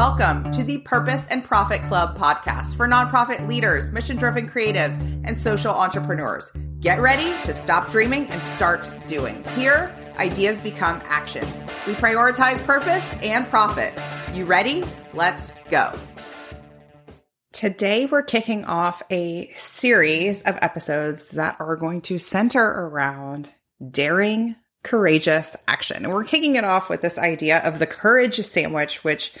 Welcome to the Purpose and Profit Club podcast for nonprofit leaders, mission driven creatives, and social entrepreneurs. Get ready to stop dreaming and start doing. Here, ideas become action. We prioritize purpose and profit. You ready? Let's go. Today, we're kicking off a series of episodes that are going to center around daring, courageous action. And we're kicking it off with this idea of the courage sandwich, which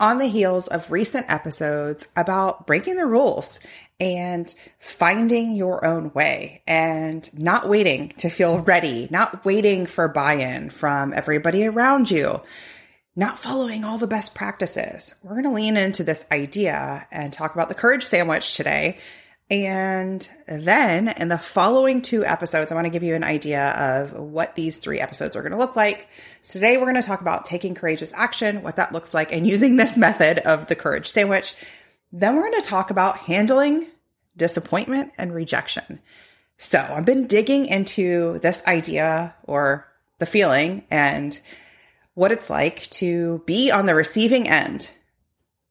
on the heels of recent episodes about breaking the rules and finding your own way and not waiting to feel ready, not waiting for buy in from everybody around you, not following all the best practices. We're going to lean into this idea and talk about the courage sandwich today and then in the following two episodes, I want to give you an idea of what these three episodes are going to look like. So today we're going to talk about taking courageous action, what that looks like, and using this method of the courage sandwich. Then we're going to talk about handling disappointment and rejection. So I've been digging into this idea or the feeling and what it's like to be on the receiving end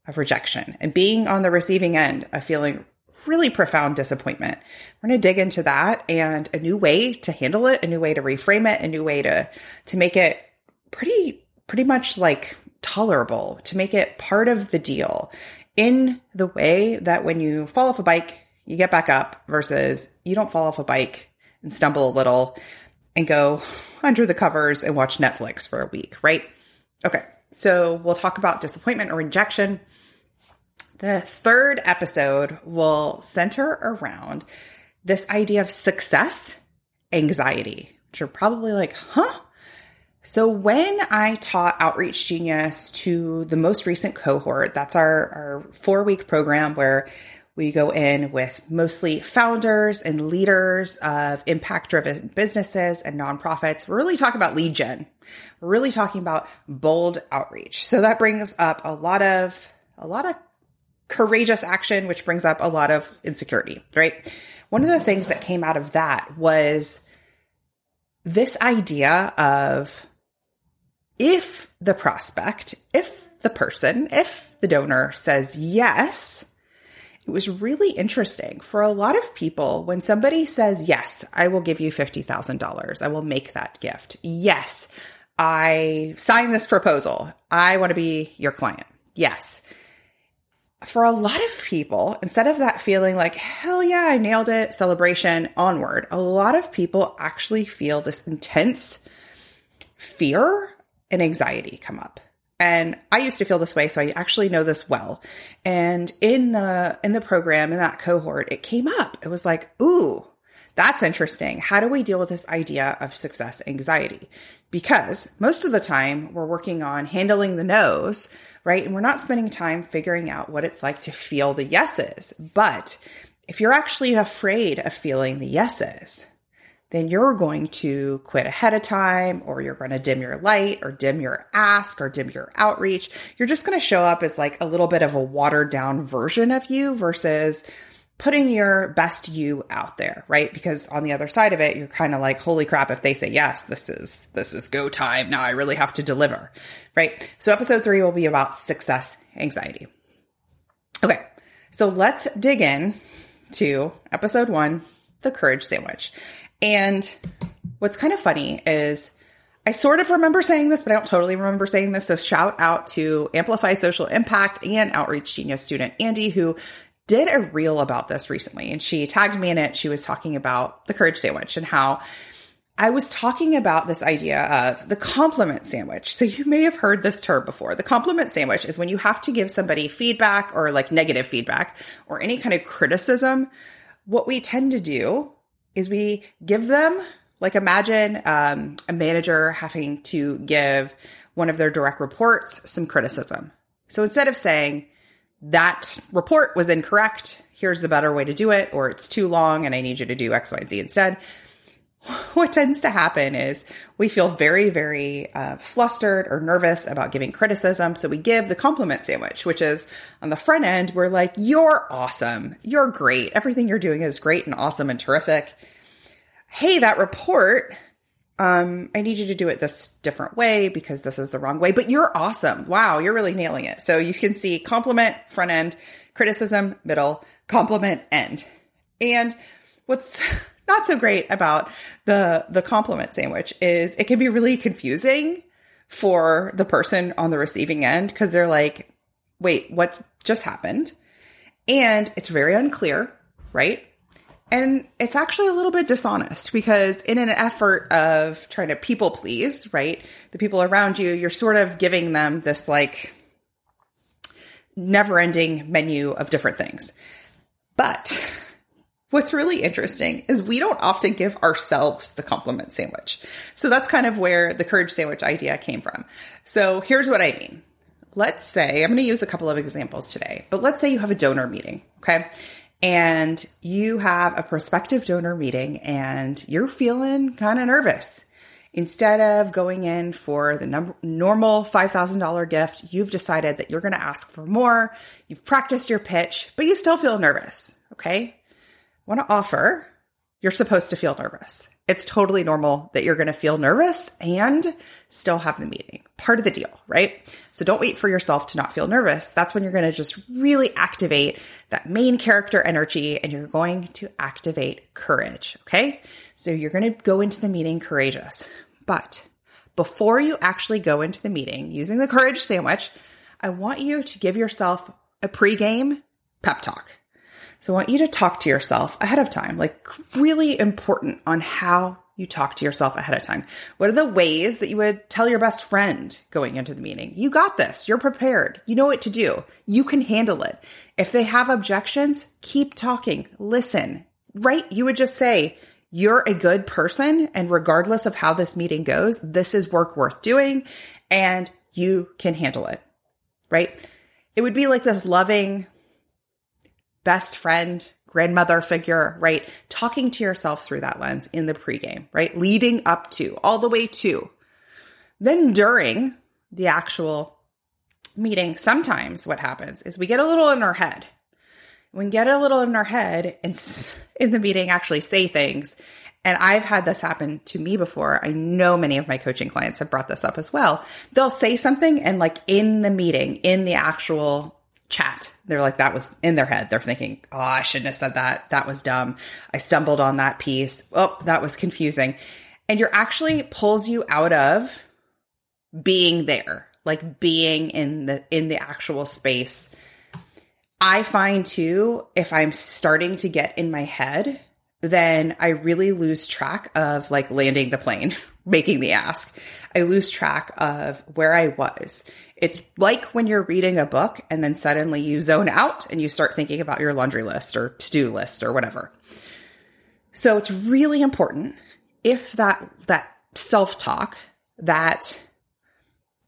of rejection and being on the receiving end of feeling really profound disappointment. We're going to dig into that and a new way to handle it, a new way to reframe it, a new way to to make it pretty pretty much like tolerable, to make it part of the deal in the way that when you fall off a bike, you get back up versus you don't fall off a bike and stumble a little and go under the covers and watch Netflix for a week, right? Okay. So we'll talk about disappointment or rejection the third episode will center around this idea of success anxiety, which are probably like, huh? So when I taught Outreach Genius to the most recent cohort, that's our, our four week program where we go in with mostly founders and leaders of impact driven businesses and nonprofits. We're really talking about lead gen. We're really talking about bold outreach. So that brings up a lot of, a lot of courageous action, which brings up a lot of insecurity, right? One of the things that came out of that was this idea of if the prospect, if the person, if the donor says yes, it was really interesting for a lot of people when somebody says, Yes, I will give you $50,000. I will make that gift. Yes, I sign this proposal. I want to be your client. Yes for a lot of people, instead of that feeling like, hell yeah, I nailed it, celebration, onward, a lot of people actually feel this intense fear and anxiety come up. And I used to feel this way, so I actually know this well. And in the in the program, in that cohort, it came up. It was like, ooh, that's interesting. How do we deal with this idea of success anxiety? Because most of the time we're working on handling the no's right? And we're not spending time figuring out what it's like to feel the yeses. But if you're actually afraid of feeling the yeses, then you're going to quit ahead of time or you're going to dim your light or dim your ask or dim your outreach. You're just going to show up as like a little bit of a watered down version of you versus putting your best you out there, right? Because on the other side of it, you're kind of like, holy crap, if they say yes, this is, this is go time. Now I really have to deliver, right? So episode three will be about success anxiety. Okay. So let's dig in to episode one, the courage sandwich. And what's kind of funny is I sort of remember saying this, but I don't totally remember saying this. So shout out to Amplify Social Impact and Outreach Genius student Andy, who did a reel about this recently and she tagged me in it. She was talking about the courage sandwich and how I was talking about this idea of the compliment sandwich. So you may have heard this term before. The compliment sandwich is when you have to give somebody feedback or like negative feedback or any kind of criticism. What we tend to do is we give them, like imagine um, a manager having to give one of their direct reports some criticism. So instead of saying, that report was incorrect. Here's the better way to do it, or it's too long and I need you to do X, Y, and Z instead. What tends to happen is we feel very, very uh, flustered or nervous about giving criticism. So we give the compliment sandwich, which is on the front end, we're like, you're awesome. You're great. Everything you're doing is great and awesome and terrific. Hey, that report um, I need you to do it this different way because this is the wrong way, but you're awesome. Wow, you're really nailing it. So you can see compliment, front end, criticism, middle, compliment, end. And what's not so great about the, the compliment sandwich is it can be really confusing for the person on the receiving end because they're like, wait, what just happened? And it's very unclear, right? And it's actually a little bit dishonest because, in an effort of trying to people please, right, the people around you, you're sort of giving them this like never ending menu of different things. But what's really interesting is we don't often give ourselves the compliment sandwich. So that's kind of where the courage sandwich idea came from. So here's what I mean. Let's say, I'm going to use a couple of examples today, but let's say you have a donor meeting, okay? And you have a prospective donor meeting and you're feeling kind of nervous. Instead of going in for the number, normal $5,000 gift, you've decided that you're going to ask for more. You've practiced your pitch, but you still feel nervous. Okay. Want to offer, you're supposed to feel nervous. It's totally normal that you're going to feel nervous and still have the meeting. Part of the deal, right? So don't wait for yourself to not feel nervous. That's when you're going to just really activate that main character energy and you're going to activate courage. Okay. So you're going to go into the meeting courageous. But before you actually go into the meeting using the courage sandwich, I want you to give yourself a pregame pep talk. So I want you to talk to yourself ahead of time, like really important on how you talk to yourself ahead of time. What are the ways that you would tell your best friend going into the meeting? You got this. You're prepared. You know what to do. You can handle it. If they have objections, keep talking. Listen, right? You would just say, you're a good person. And regardless of how this meeting goes, this is work worth doing and you can handle it, right? It would be like this loving, best friend, grandmother figure, right? Talking to yourself through that lens in the pregame, right? Leading up to, all the way to. Then during the actual meeting, sometimes what happens is we get a little in our head. We get a little in our head and in the meeting actually say things. And I've had this happen to me before. I know many of my coaching clients have brought this up as well. They'll say something and like in the meeting, in the actual chat. They're like, that was in their head. They're thinking, oh, I shouldn't have said that. That was dumb. I stumbled on that piece. Oh, that was confusing. And you're actually pulls you out of being there, like being in the, in the actual space. I find too, if I'm starting to get in my head, then I really lose track of like landing the plane, making the ask. I lose track of where I was. It's like when you're reading a book and then suddenly you zone out and you start thinking about your laundry list or to do list or whatever. So it's really important if that, that self talk, that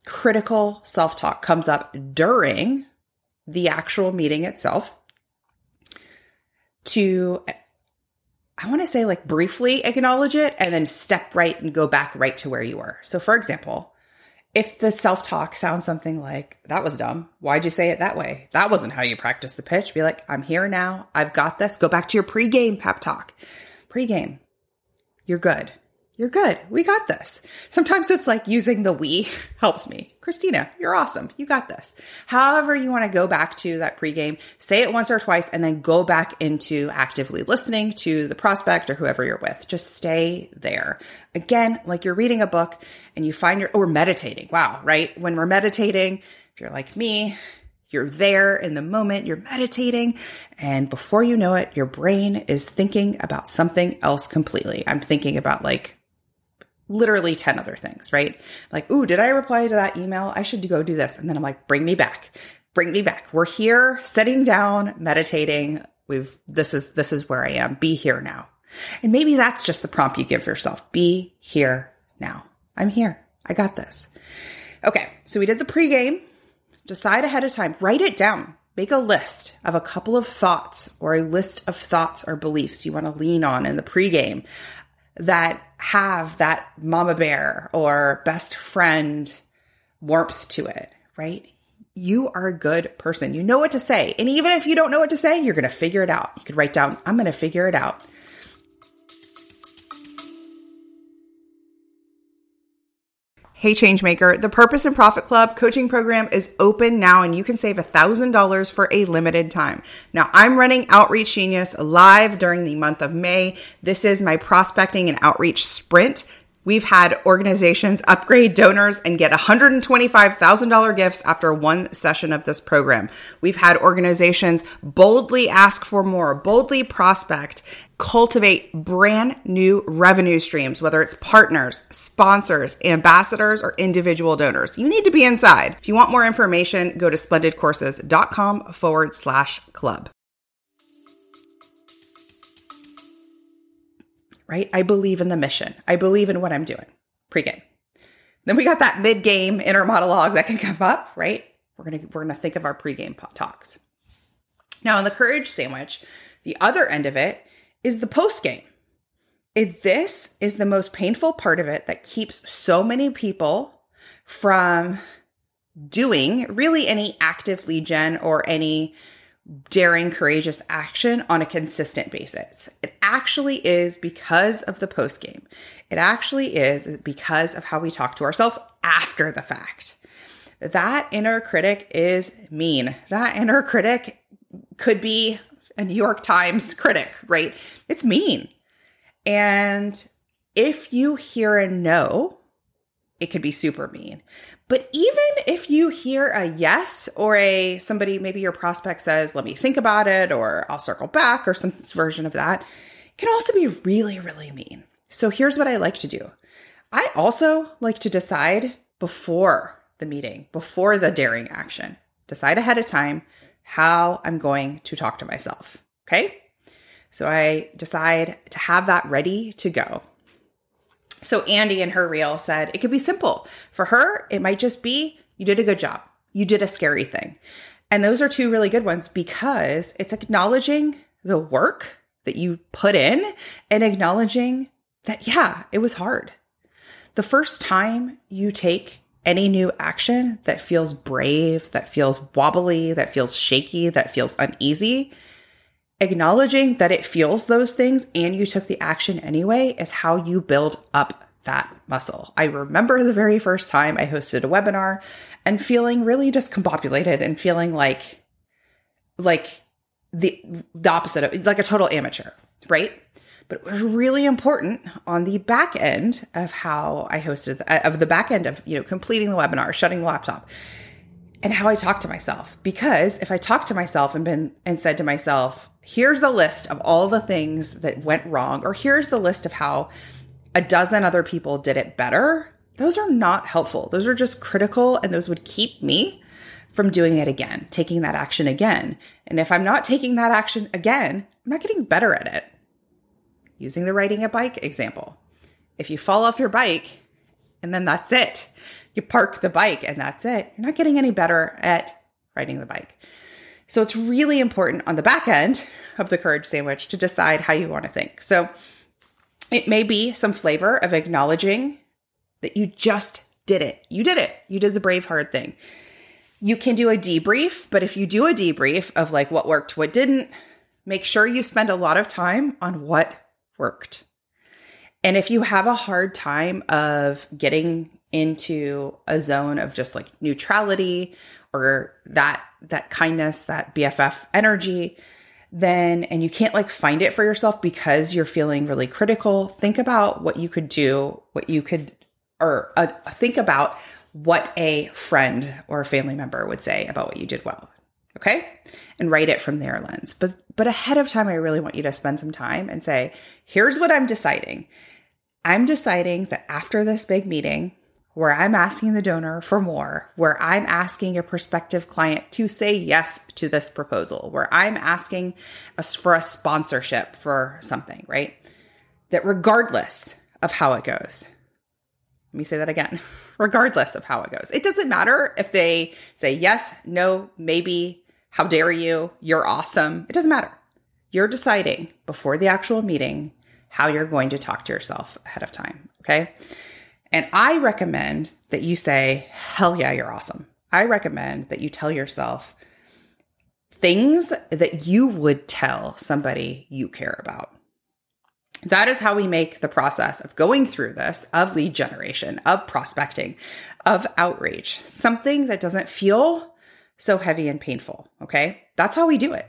critical self talk comes up during the actual meeting itself to I want to say like briefly acknowledge it and then step right and go back right to where you were. So for example, if the self talk sounds something like, that was dumb. Why'd you say it that way? That wasn't how you practice the pitch. Be like, I'm here now. I've got this. Go back to your pregame pep talk. Pregame. You're good. You're good. We got this. Sometimes it's like using the we helps me. Christina, you're awesome. You got this. However, you want to go back to that pregame, say it once or twice, and then go back into actively listening to the prospect or whoever you're with. Just stay there. Again, like you're reading a book and you find your, or meditating. Wow, right? When we're meditating, if you're like me, you're there in the moment, you're meditating, and before you know it, your brain is thinking about something else completely. I'm thinking about like literally 10 other things, right? Like, ooh, did I reply to that email? I should go do this. And then I'm like, bring me back. Bring me back. We're here sitting down, meditating. We've, this is, this is where I am. Be here now. And maybe that's just the prompt you give yourself. Be here now. I'm here. I got this. Okay. So we did the pregame. Decide ahead of time. Write it down. Make a list of a couple of thoughts or a list of thoughts or beliefs you want to lean on in the pregame that have that mama bear or best friend warmth to it, right? You are a good person. You know what to say. And even if you don't know what to say, you're going to figure it out. You could write down, I'm going to figure it out. Hey Changemaker, the Purpose and Profit Club coaching program is open now and you can save $1,000 for a limited time. Now, I'm running Outreach Genius live during the month of May. This is my prospecting and outreach sprint. We've had organizations upgrade donors and get $125,000 gifts after one session of this program. We've had organizations boldly ask for more, boldly prospect, cultivate brand new revenue streams, whether it's partners, sponsors, ambassadors, or individual donors. You need to be inside. If you want more information, go to splendidcourses.com forward slash club. Right? I believe in the mission. I believe in what I'm doing. Pre-game. Then we got that mid-game inner monologue that can come up, right? We're gonna we're gonna think of our pre-game talks. Now, on the courage sandwich, the other end of it is the post game. It, this is the most painful part of it that keeps so many people from doing really any active lead gen or any daring, courageous action on a consistent basis. It actually is because of the post game. It actually is because of how we talk to ourselves after the fact. That inner critic is mean. That inner critic could be a New York Times critic, right? It's mean. And if you hear a no, it could be super mean. But even if you hear a yes or a somebody, maybe your prospect says, let me think about it, or I'll circle back, or some version of that, can also be really, really mean. So here's what I like to do. I also like to decide before the meeting, before the daring action, decide ahead of time how I'm going to talk to myself. Okay. So I decide to have that ready to go. So Andy in her reel said it could be simple. For her, it might just be you did a good job. You did a scary thing. And those are two really good ones because it's acknowledging the work that you put in and acknowledging that, yeah, it was hard. The first time you take any new action that feels brave, that feels wobbly, that feels shaky, that feels uneasy, acknowledging that it feels those things and you took the action anyway is how you build up that muscle. I remember the very first time I hosted a webinar and feeling really discombobulated and feeling like like the the opposite of like a total amateur, right? But it was really important on the back end of how I hosted uh, of the back end of you know completing the webinar, shutting the laptop, and how I talked to myself. Because if I talked to myself and been and said to myself, "Here's a list of all the things that went wrong," or "Here's the list of how a dozen other people did it better," those are not helpful. Those are just critical, and those would keep me from doing it again, taking that action again. And if I'm not taking that action again, I'm not getting better at it using the riding a bike example. If you fall off your bike and then that's it, you park the bike and that's it, you're not getting any better at riding the bike. So it's really important on the back end of the courage sandwich to decide how you want to think. So it may be some flavor of acknowledging that you just did it. You did it. You did the brave, hard thing. You can do a debrief, but if you do a debrief of like what worked, what didn't, make sure you spend a lot of time on what worked. And if you have a hard time of getting into a zone of just like neutrality or that that kindness, that BFF energy, then and you can't like find it for yourself because you're feeling really critical, think about what you could do, what you could or uh, think about what a friend or a family member would say about what you did well. Okay? And write it from their lens. But but ahead of time I really want you to spend some time and say, here's what I'm deciding. I'm deciding that after this big meeting where I'm asking the donor for more, where I'm asking a prospective client to say yes to this proposal, where I'm asking us for a sponsorship for something, right? That regardless of how it goes, let me say that again. Regardless of how it goes, it doesn't matter if they say yes, no, maybe, how dare you, you're awesome. It doesn't matter. You're deciding before the actual meeting how you're going to talk to yourself ahead of time. Okay. And I recommend that you say, hell yeah, you're awesome. I recommend that you tell yourself things that you would tell somebody you care about. That is how we make the process of going through this, of lead generation, of prospecting, of outreach, something that doesn't feel so heavy and painful. Okay. That's how we do it.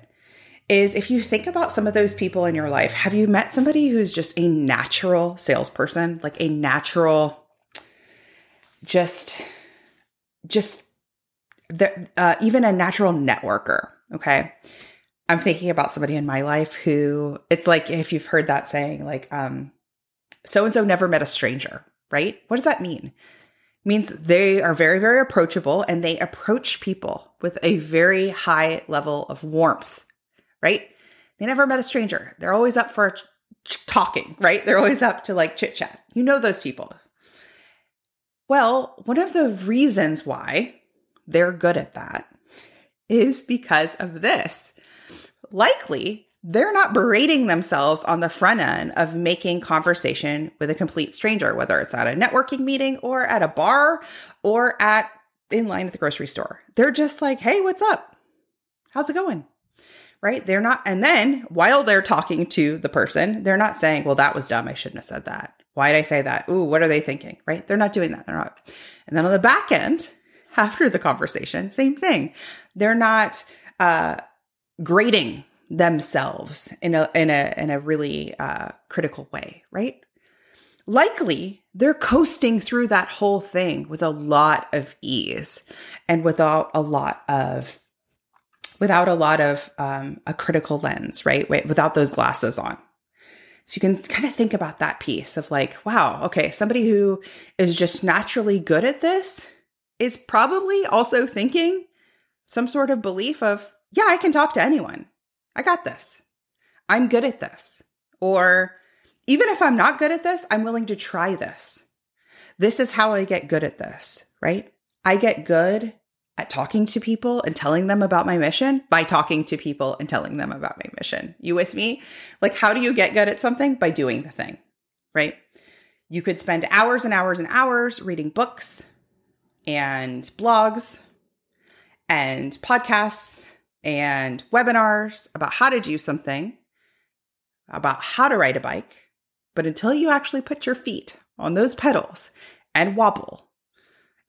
Is if you think about some of those people in your life, have you met somebody who's just a natural salesperson, like a natural, just, just, the, uh, even a natural networker? Okay. I'm thinking about somebody in my life who it's like if you've heard that saying, like, um, so and so never met a stranger, right? What does that mean? Means they are very, very approachable and they approach people with a very high level of warmth, right? They never met a stranger. They're always up for ch- talking, right? They're always up to like chit chat. You know those people. Well, one of the reasons why they're good at that is because of this. Likely, they're not berating themselves on the front end of making conversation with a complete stranger, whether it's at a networking meeting or at a bar or at in line at the grocery store. They're just like, hey, what's up? How's it going? Right? They're not, and then while they're talking to the person, they're not saying, well, that was dumb. I shouldn't have said that. Why did I say that? Ooh, what are they thinking? Right? They're not doing that. They're not. And then on the back end, after the conversation, same thing. They're not uh, grading themselves in a in a in a really uh, critical way, right? Likely, they're coasting through that whole thing with a lot of ease and without a lot of without a lot of um, a critical lens, right? Without those glasses on. So you can kind of think about that piece of like, wow, okay, somebody who is just naturally good at this is probably also thinking some sort of belief of, yeah, I can talk to anyone. I got this. I'm good at this. Or even if I'm not good at this, I'm willing to try this. This is how I get good at this, right? I get good at talking to people and telling them about my mission by talking to people and telling them about my mission. You with me? Like, how do you get good at something? By doing the thing, right? You could spend hours and hours and hours reading books and blogs and podcasts and webinars about how to do something, about how to ride a bike. But until you actually put your feet on those pedals and wobble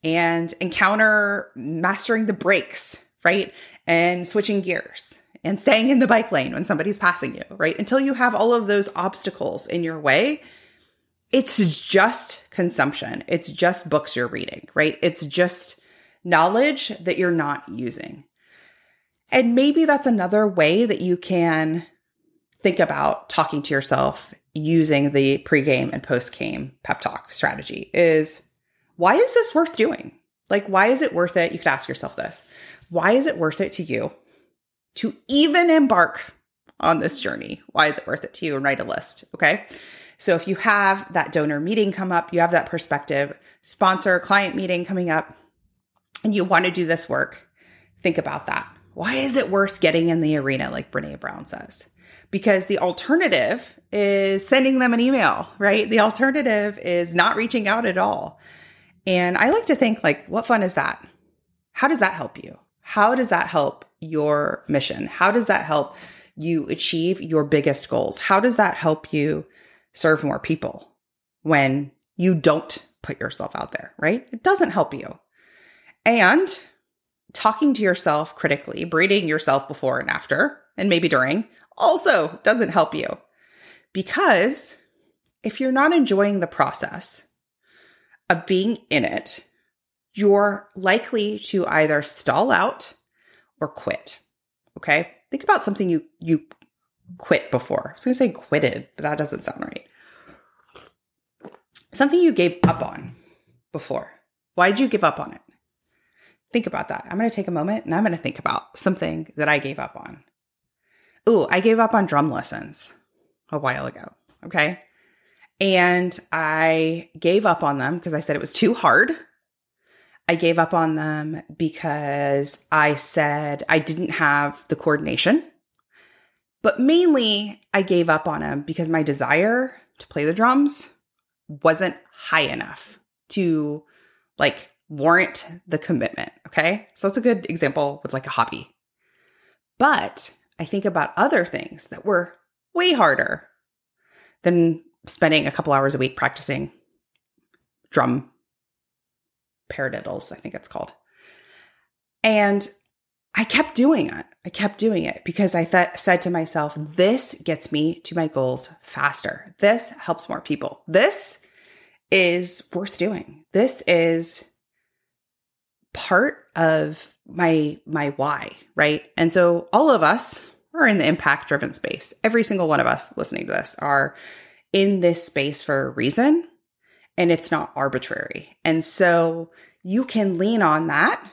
and encounter mastering the brakes, right? And switching gears and staying in the bike lane when somebody's passing you, right? Until you have all of those obstacles in your way, it's just consumption. It's just books you're reading, right? It's just knowledge that you're not using. And maybe that's another way that you can think about talking to yourself using the pregame and postgame pep talk strategy is why is this worth doing? Like, why is it worth it? You could ask yourself this. Why is it worth it to you to even embark on this journey? Why is it worth it to you? And write a list. Okay. So if you have that donor meeting come up, you have that perspective sponsor client meeting coming up, and you want to do this work, think about that. Why is it worth getting in the arena, like Brene Brown says? Because the alternative is sending them an email, right? The alternative is not reaching out at all. And I like to think, like, what fun is that? How does that help you? How does that help your mission? How does that help you achieve your biggest goals? How does that help you serve more people when you don't put yourself out there, right? It doesn't help you. And talking to yourself critically, berating yourself before and after, and maybe during, also doesn't help you. Because if you're not enjoying the process of being in it, you're likely to either stall out or quit. Okay? Think about something you you quit before. I was going to say quitted, but that doesn't sound right. Something you gave up on before. Why did you give up on it? Think about that. I'm going to take a moment and I'm going to think about something that I gave up on. Ooh, I gave up on drum lessons a while ago. Okay. And I gave up on them because I said it was too hard. I gave up on them because I said I didn't have the coordination. But mainly, I gave up on them because my desire to play the drums wasn't high enough to like warrant the commitment. Okay. So that's a good example with like a hobby. But I think about other things that were way harder than spending a couple hours a week practicing drum paradiddles, I think it's called. And I kept doing it. I kept doing it because I th- said to myself, this gets me to my goals faster. This helps more people. This is worth doing. This is part of my my why, right? And so all of us are in the impact driven space. Every single one of us listening to this are in this space for a reason and it's not arbitrary. And so you can lean on that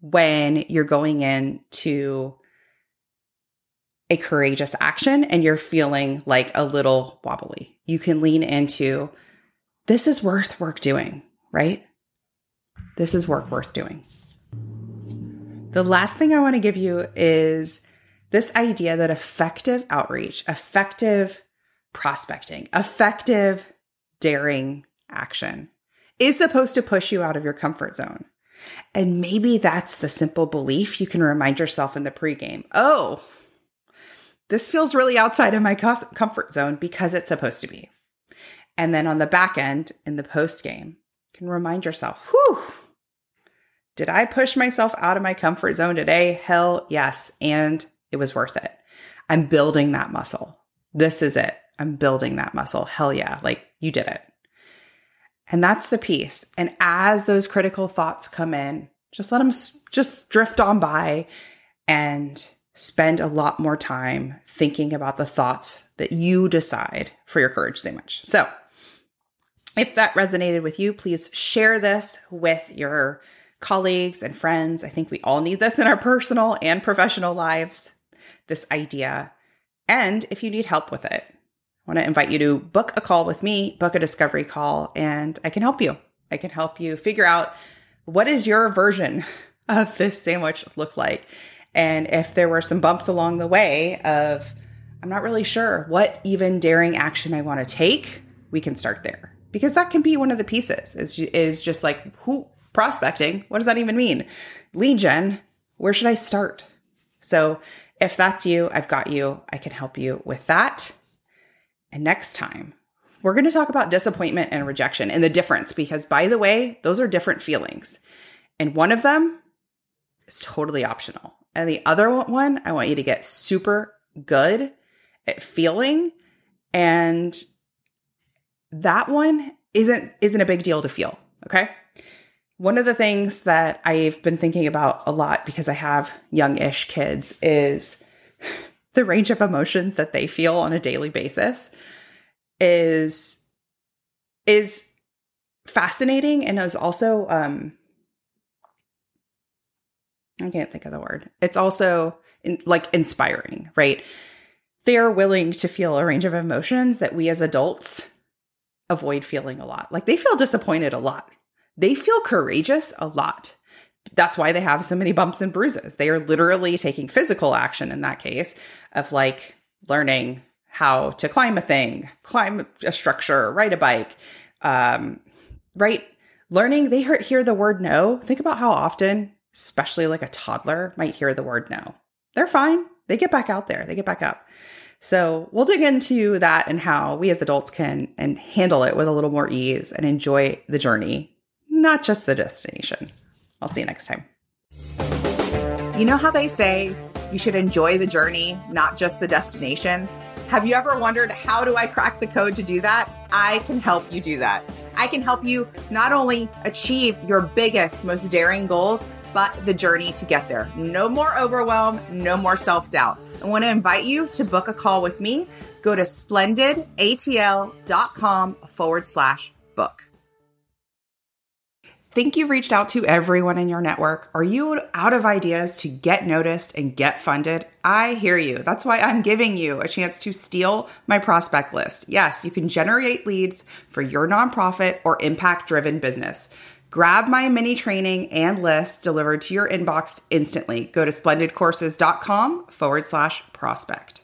when you're going into a courageous action and you're feeling like a little wobbly. You can lean into this is worth work doing, right? This is work worth doing. The last thing I want to give you is this idea that effective outreach, effective prospecting, effective daring action is supposed to push you out of your comfort zone. And maybe that's the simple belief you can remind yourself in the pregame. Oh, this feels really outside of my comfort zone because it's supposed to be. And then on the back end in the post game, you can remind yourself, whew, did I push myself out of my comfort zone today? Hell yes. And it was worth it. I'm building that muscle. This is it. I'm building that muscle. Hell yeah. Like you did it. And that's the piece. And as those critical thoughts come in, just let them just drift on by and spend a lot more time thinking about the thoughts that you decide for your courage sandwich. So, if that resonated with you, please share this with your colleagues and friends. I think we all need this in our personal and professional lives, this idea. And if you need help with it, I want to invite you to book a call with me, book a discovery call, and I can help you. I can help you figure out what is your version of this sandwich look like. And if there were some bumps along the way of, I'm not really sure what even daring action I want to take, we can start there. Because that can be one of the pieces is, is just like who prospecting. What does that even mean? Lead gen, where should I start? So if that's you, I've got you. I can help you with that. And next time, we're going to talk about disappointment and rejection and the difference because, by the way, those are different feelings. And one of them is totally optional. And the other one, I want you to get super good at feeling. And that one isn't isn't a big deal to feel, okay? One of the things that I've been thinking about a lot because I have young-ish kids is the range of emotions that they feel on a daily basis is is fascinating and is also um I can't think of the word. It's also in, like inspiring, right? They are willing to feel a range of emotions that we as adults avoid feeling a lot. Like they feel disappointed a lot. They feel courageous a lot that's why they have so many bumps and bruises. They are literally taking physical action in that case of like learning how to climb a thing, climb a structure, ride a bike, um, right? Learning, they hear, the word no. Think about how often, especially like a toddler, might hear the word no. They're fine. They get back out there, they get back up. So we'll dig into that and how we as adults can and handle it with a little more ease and enjoy the journey, not just the destination. I'll see you next time. You know how they say you should enjoy the journey, not just the destination? Have you ever wondered how do I crack the code to do that? I can help you do that. I can help you not only achieve your biggest, most daring goals, but the journey to get there. No more overwhelm, no more self doubt. I want to invite you to book a call with me. Go to splendidatl.com forward slash book. Think you've reached out to everyone in your network? Are you out of ideas to get noticed and get funded? I hear you. That's why I'm giving you a chance to steal my prospect list. Yes, you can generate leads for your nonprofit or impact driven business. Grab my mini training and list delivered to your inbox instantly. Go to splendidcourses.com forward slash prospect.